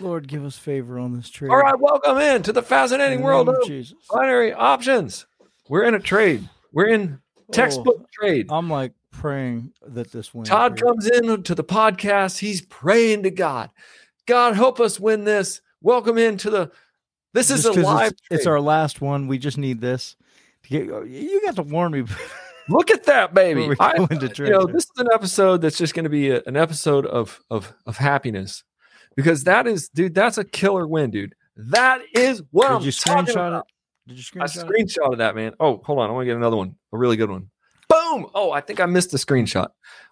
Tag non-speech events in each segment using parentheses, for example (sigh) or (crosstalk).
Lord, give us favor on this trade. All right, welcome in to the fascinating world of Jesus. binary options. We're in a trade. We're in textbook Oh, trade. I'm like praying that this wins. Todd comes in to the podcast. He's praying to God. God, help us win this. Welcome into the. This is Just a live. It's, it's our last one. We just need this. to get- oh, You got to warn me. (laughs) Look at that, baby. I, (laughs) you know, this is an episode that's just going to be a- an episode of of of happiness because that is, dude. That's a killer win, dude. That is what Did I'm you talking screenshot about. it? Did you screenshot it? screenshot of that, man. Oh, hold on. I want to get another one. A really good one. Boom. Oh, I think I missed the screenshot.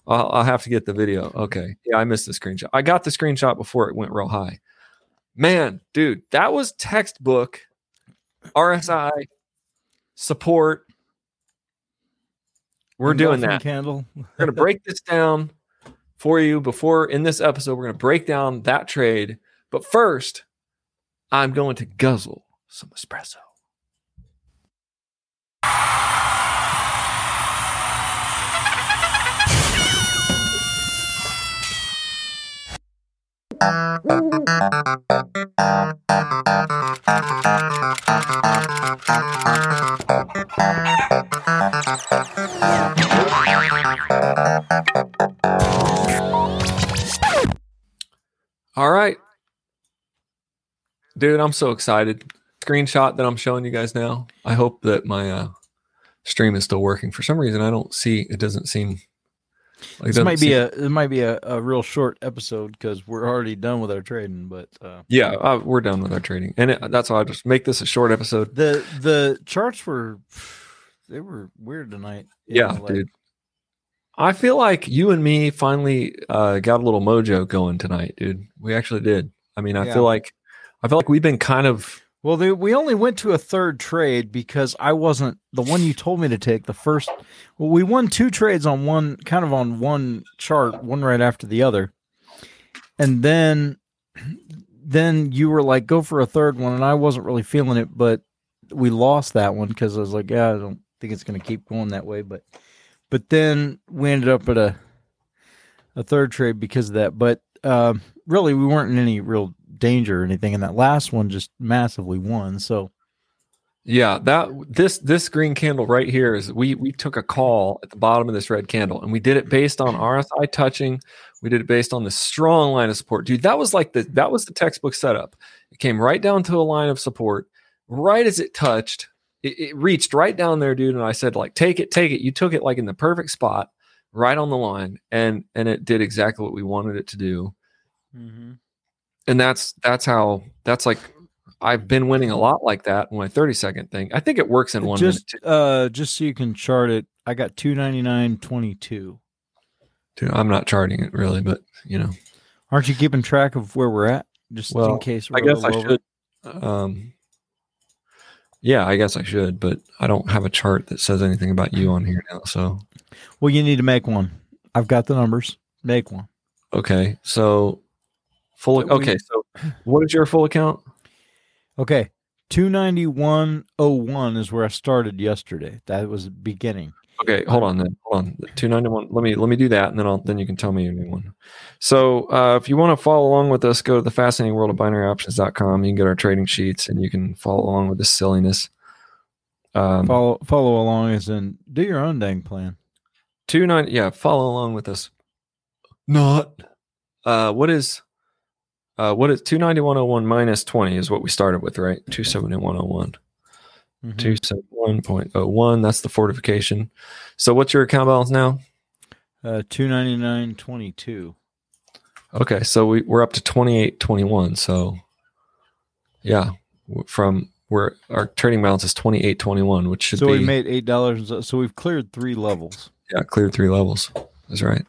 I'll, I'll have to get the video. Okay. Yeah, I missed the screenshot. I got the screenshot before it went real high. Man, dude, that was textbook RSI support. We're doing that. Candle. We're going to break this down for you before in this episode. We're going to break down that trade. But first, I'm going to guzzle some espresso. All right. Dude, I'm so excited. Screenshot that I'm showing you guys now. I hope that my uh, stream is still working. For some reason, I don't see it doesn't seem like it This might be a it might be a, a real short episode because we're already done with our trading. But uh, Yeah, uh, we're done with our trading. And it, that's why I just make this a short episode. the the charts were they were weird tonight. Yeah, like- dude. I feel like you and me finally uh, got a little mojo going tonight, dude. We actually did. I mean, I Yeah. feel like I feel like we've been kind of Well, they, we only went to a third trade because I wasn't the one you told me to take. The first, well, we won two trades on one, kind of on one chart, one right after the other, and then, (clears throat) then you were like, "Go for a third one," and I wasn't really feeling it, but we lost that one because I was like, "Yeah, I don't think it's going to keep going that way." But, but then we ended up at a a third trade because of that. But um, really, we weren't in any real danger or anything, and that last one just massively won. So Yeah, that this this green candle right here is we we took a call at the bottom of this red candle and we did it based on RSI touching. We did it based on the strong line of support. Dude, that was like the that was the textbook setup. It came right down to a line of support. Right as it touched, it, it reached right down there, dude. And I said, like, take it, take it. You took it like in the perfect spot, right on the line, and and it did exactly what we wanted it to do. Mm-hmm. And that's that's how that's like I've been winning a lot like that in my 30 second thing. I think it works in one just uh, just so you can chart it, I got two ninety nine twenty two. Dude, I'm not charting it really, but you know, Aren't you keeping track of where we're at, just Well, in case? I guess I should. Um, yeah, I guess I should, but I don't have a chart that says anything about you on here now. So, Well, you need to make one. I've got the numbers. Make one. okay. So, full, So we- okay. So, what is your full account? Okay, two ninety one oh one is where I started yesterday. That was the beginning. Okay, hold on then. Hold on. Two ninety one. Let me let me do that, and then I'll then you can tell me your new one. So uh, if you want to follow along with us, go to the fascinating world of binaryoptions.com. You can get our trading sheets, and you can follow along with this silliness. Um, Follow follow along as in do your own dang plan. two nine. Yeah, follow along with us. Not. Uh, what is? Uh, what is two ninety one oh one minus twenty is what we started with, right? Two seventy one oh one. Mhm. Two seventy one point oh one. That's the fortification. So what's your account balance now? Uh, two ninety nine twenty two. Okay, so we, we're up to 28.21. So, yeah, from where our trading balance is 28.21, which should So be, we made eight dollars. So we've cleared three levels. yeah, cleared three levels. That's right.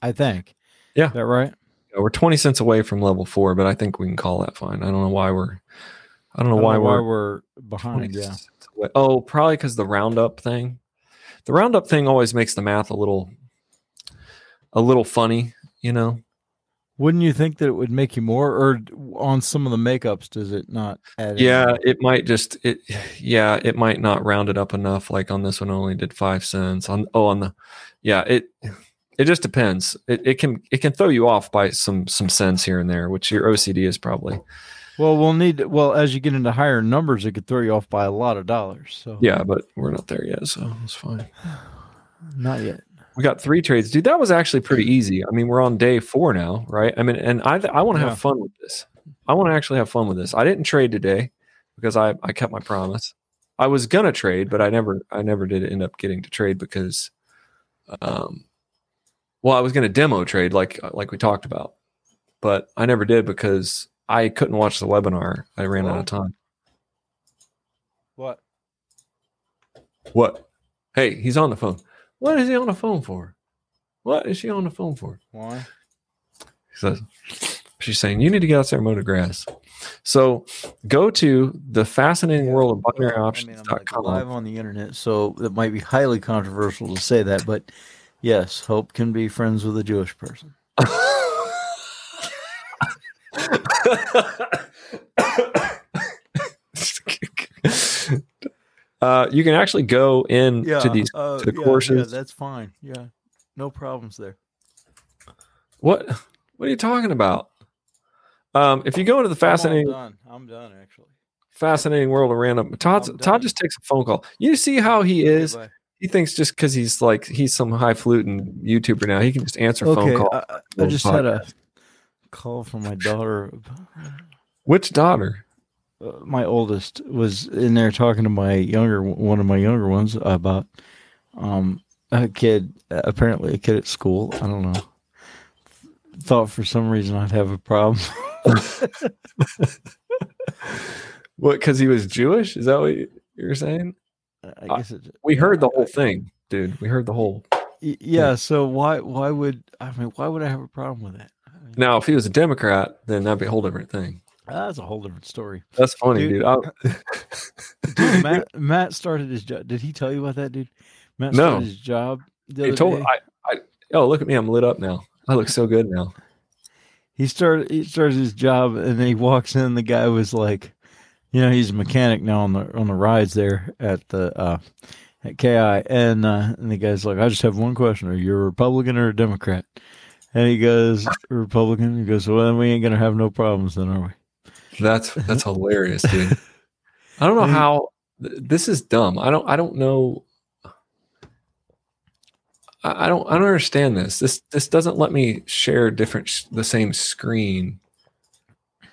I think. Yeah. Is that right? Yeah, we're 20 cents away from level four, but I think we can call that fine. I don't know why we're, I don't know I don't why know we're, we're 20 behind. Yeah. away. Oh, probably because the roundup thing. The roundup thing always makes the math a little, a little funny, you know? Wouldn't you think that it would make you more, or on some of the makeups, does it not add? Yeah, more? it might just it yeah, it might not round it up enough. Like on this one only did five cents. On oh on the yeah, it it just depends. It, it can it can throw you off by some some cents here and there, which your OCD is probably. Well, we'll need. Well, as you get into higher numbers, it could throw you off by a lot of dollars. So Yeah, but we're not there yet, so it's fine. (sighs) not yet. We got three trades, dude. That was actually pretty easy. I mean, we're on day four now, right? I mean, and I I want to Yeah. have fun with this. I want to actually have fun with this. I didn't trade today because I I kept my promise. I was gonna trade, but I never I never did end up getting to trade because, um, well, I was gonna demo trade like like we talked about, but I never did because I couldn't watch the webinar. I ran out of time. What? What? Hey, he's on the phone. What is he on the phone for? What is she on the phone for? Why? She says, she's saying, you need to get out there and mow the grass. So go to the fascinating world of binary I mean, I'm like options.com. live on the internet, so it might be highly controversial to say that, but yes, Hope can be friends with a Jewish person. (laughs) (laughs) uh, you can actually go in to these uh, to the yeah, courses. Yeah, that's fine. Yeah, no problems there. what what are you talking about? Um, if you go into the fascinating I'm done. I'm done actually. fascinating world of random, Todd Todd just takes a phone call. You see how he is. Okay, He thinks just because he's like he's some highfalutin YouTuber now, he can just answer bye. phone Okay, call. I, I- I just had a call from my daughter. Which daughter? Uh, my oldest was in there talking to my younger one of my younger ones about um a kid apparently a kid at school i don't know thought for some reason i'd have a problem (laughs) What? Because he was Jewish? Is that what you- you're saying? i Uh, guess it, We heard the whole thing, dude. We heard the whole. Y- yeah so why why would i mean why would i have a problem with that Now, if he was a Democrat, then that'd be a whole different thing. that's a whole different story That's funny, Dude. dude. (laughs) Dude (laughs) matt matt started his job did he tell you about that dude matt No. started his job the told. I, I. Oh, look at me! I'm lit up now. I look so good now. he started he started his job and then he walks in the guy was like you know he's a mechanic now on the on the rides there at the uh at ki and uh and the guy's like i just have one question are you a republican or a democrat and he goes republican he goes well then we ain't gonna have no problems then are we That's that's hilarious, dude. (laughs) I don't know how th- this is dumb. I don't I don't know. I don't I don't understand this. This this doesn't let me share different sh- the same screen.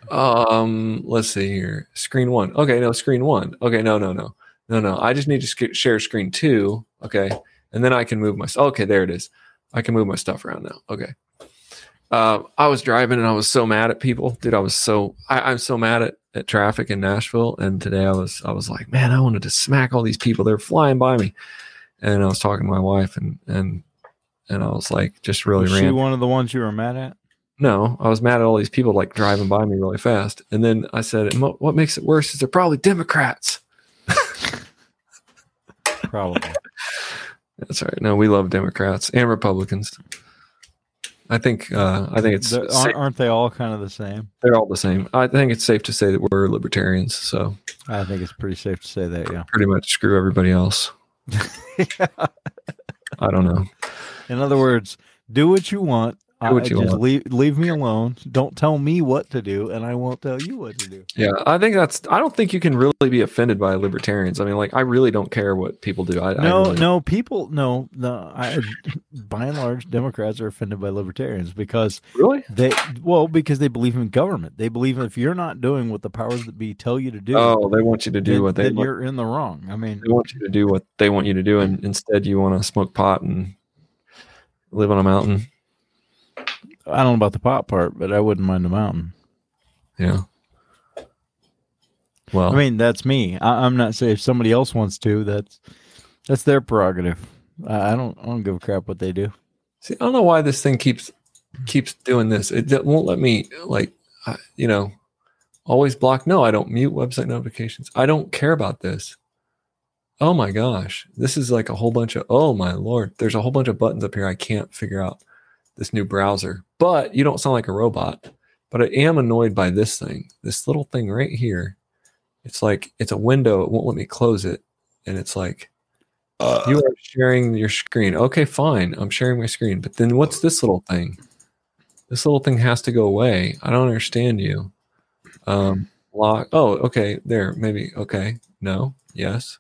Um, let's see here. Screen one. Okay, no, screen one. Okay, no, no, no, no, no. I just need to sc- share screen two. Okay, and then I can move my. Okay, there it is. I can move my stuff around now. Okay. Uh, I was driving and I was so mad at people, dude. I was so I, I'm so mad at, at traffic in Nashville. And today I was I was like, man, I wanted to smack all these people. They're flying by me. And I was talking to my wife and and and I was like, just really was she one of the ones you were mad at No, I was mad at all these people like driving by me really fast. And then I said, what, what makes it worse is they're probably Democrats. probably (laughs) That's right. No, we love Democrats and Republicans. I think uh, I think it's aren't, aren't they all kind of the same they're all the same. I think it's safe to say that we're libertarians. So i think it's pretty safe to say that yeah pretty much screw everybody else. (laughs) I don't know. In other words, do what you want. Do what I- you just leave leave me alone. Don't tell me what to do, and I won't tell you what to do. Yeah, I think that's. I don't think you can really be offended by libertarians. I mean, like, I really don't care what people do. I, I No, really- no, people, no, no. I, (laughs) by and large, Democrats are offended by libertarians because really. they, well, because they believe in government. They believe if you're not doing what the powers that be tell you to do, Oh, they want you to do then, what they then want. you're in the wrong. I mean, They want you to do what they want you to do, and instead you want to smoke pot and live on a mountain. I don't know about the pot part, but I wouldn't mind the mountain. Yeah. Well, I mean, that's me. I, I'm not saying if somebody else wants to, that's that's their prerogative. I, I don't, I don't give a crap what they do. See, I don't know why this thing keeps keeps doing this. It d- won't let me like, I, you know, always block. No, I don't mute website notifications. I don't care about this. Oh my gosh, this is like a whole bunch of. Oh my lord, there's a whole bunch of buttons up here. I can't figure out this new browser. But you don't sound like a robot. But I am annoyed by this thing. This little thing right here. It's like it's a window. It won't let me close it, and it's like You are sharing your screen. Okay, fine. I'm sharing my screen. But then what's this little thing? This little thing has to go away. I don't understand you. Um, lock. Oh, okay. There. Maybe. Okay. No. Yes.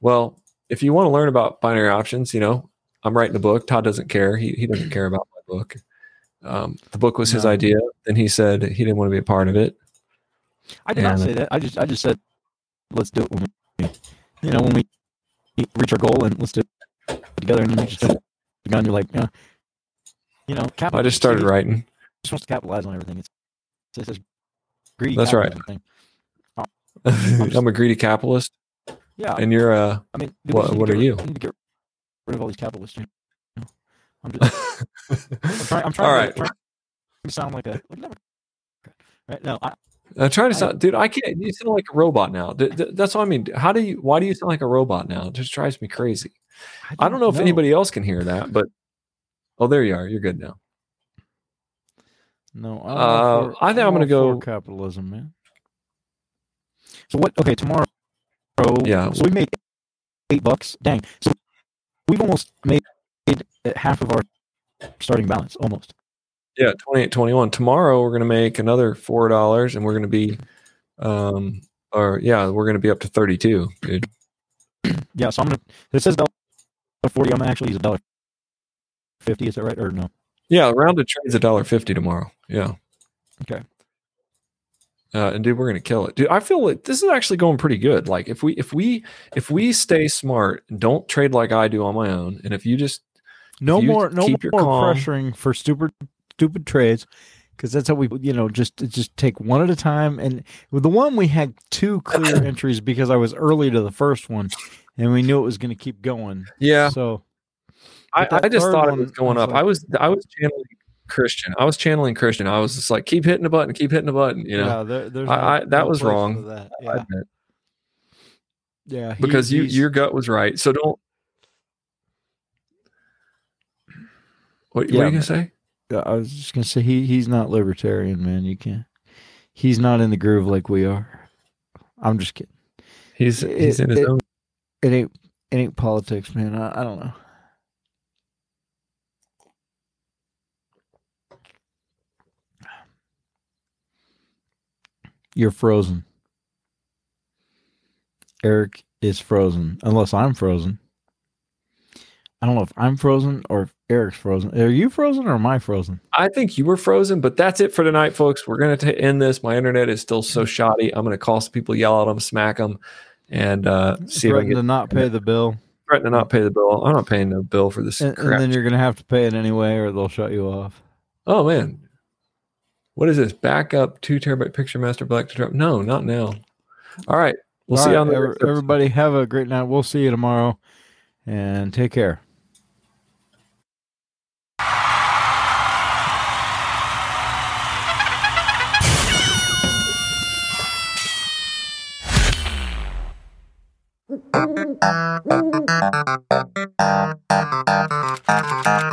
Well, if you want to learn about binary options, you know, I'm writing a book. Todd doesn't care. He he doesn't care about book. Um, the book was his idea. Then he said he didn't want to be a part of it. I did not say that. I just I just said let's do it when we you know when we reach our goal and let's do it together and then you just the gun. You're like, yeah, you know, capital, I just started he writing. just wants to capitalize on everything. It's it's this greedy. That's right. capitalism Thing. (laughs) I'm a greedy capitalist, Yeah, and you're a. I mean, what- just what are you? we need to get rid of all these capitalists. You know? I'm just I'm trying. I'm trying, All to, right. trying to sound like a like a Democrat. Right? No, I, I'm trying to I- sound, dude. I can't. You sound like a robot now. That's what I mean. How do you? Why do you sound like a robot now? It just drives me crazy. I don't know if anybody else can hear that, but oh, there you are. You're good now. No, Uh, for- I think I'm gonna all for go- capitalism, man. So what? Okay, tomorrow. Yeah. So we made eight bucks. Dang. So we've almost made half of our starting balance, almost. Yeah, 28, 21. Tomorrow we're gonna make another four dollars, and we're gonna be, um, or yeah, we're gonna be up to thirty-two, dude. (clears throat) Yeah. So I'm gonna. It says dollar forty. I'm gonna actually use a dollar fifty. Is that right or no? Yeah, rounded trade's a dollar fifty tomorrow. Yeah. Okay. Uh, and dude, we're gonna kill it, dude. I feel like this is actually going pretty good. Like if we if we if we stay smart and don't trade like I do on my own, and if you just No you more. No keep your more calm- pressuring for stupid, stupid trades. Because that's how we, you know, just just take one at a time. And with the one, we had two clear (coughs) entries because I was early to the first one, and we knew it was going to keep going. yeah, So I, I just third thought it was going up. like- I was I was channeling Christian. I was channeling Christian. I was just like, keep hitting the button, keep hitting the button. You know, yeah, there, there's I- no- I- that no was wrong. That. Yeah, yeah. he- because you your gut was right. So don't. What, Yeah, what are you gonna say? I was just gonna say he he's not libertarian, man. You can't. He's not in the groove like we are. I'm just kidding. He's he's It- in his it- own. It ain't it ain't politics, man. I, I don't know. You're frozen. Eric is frozen, unless I'm frozen. I don't know if I'm frozen or if Eric's frozen. Are you frozen or am I frozen? I think you were frozen, but that's it for tonight, folks. We're gonna end this. My internet is still so shoddy. I'm gonna call some people, yell at them, smack them, and uh, see if I Threaten can to not pay the bill, threaten to not pay the bill. I'm not paying no bill for this and, crap. and then you're gonna have to pay it anyway, or they'll shut you off. oh man, what is this? Backup two terabyte picture master black to drop? No, not now. All right, we'll All see you on the every- next episode. everybody. Have a great night. We'll see you tomorrow, and take care. Thank you.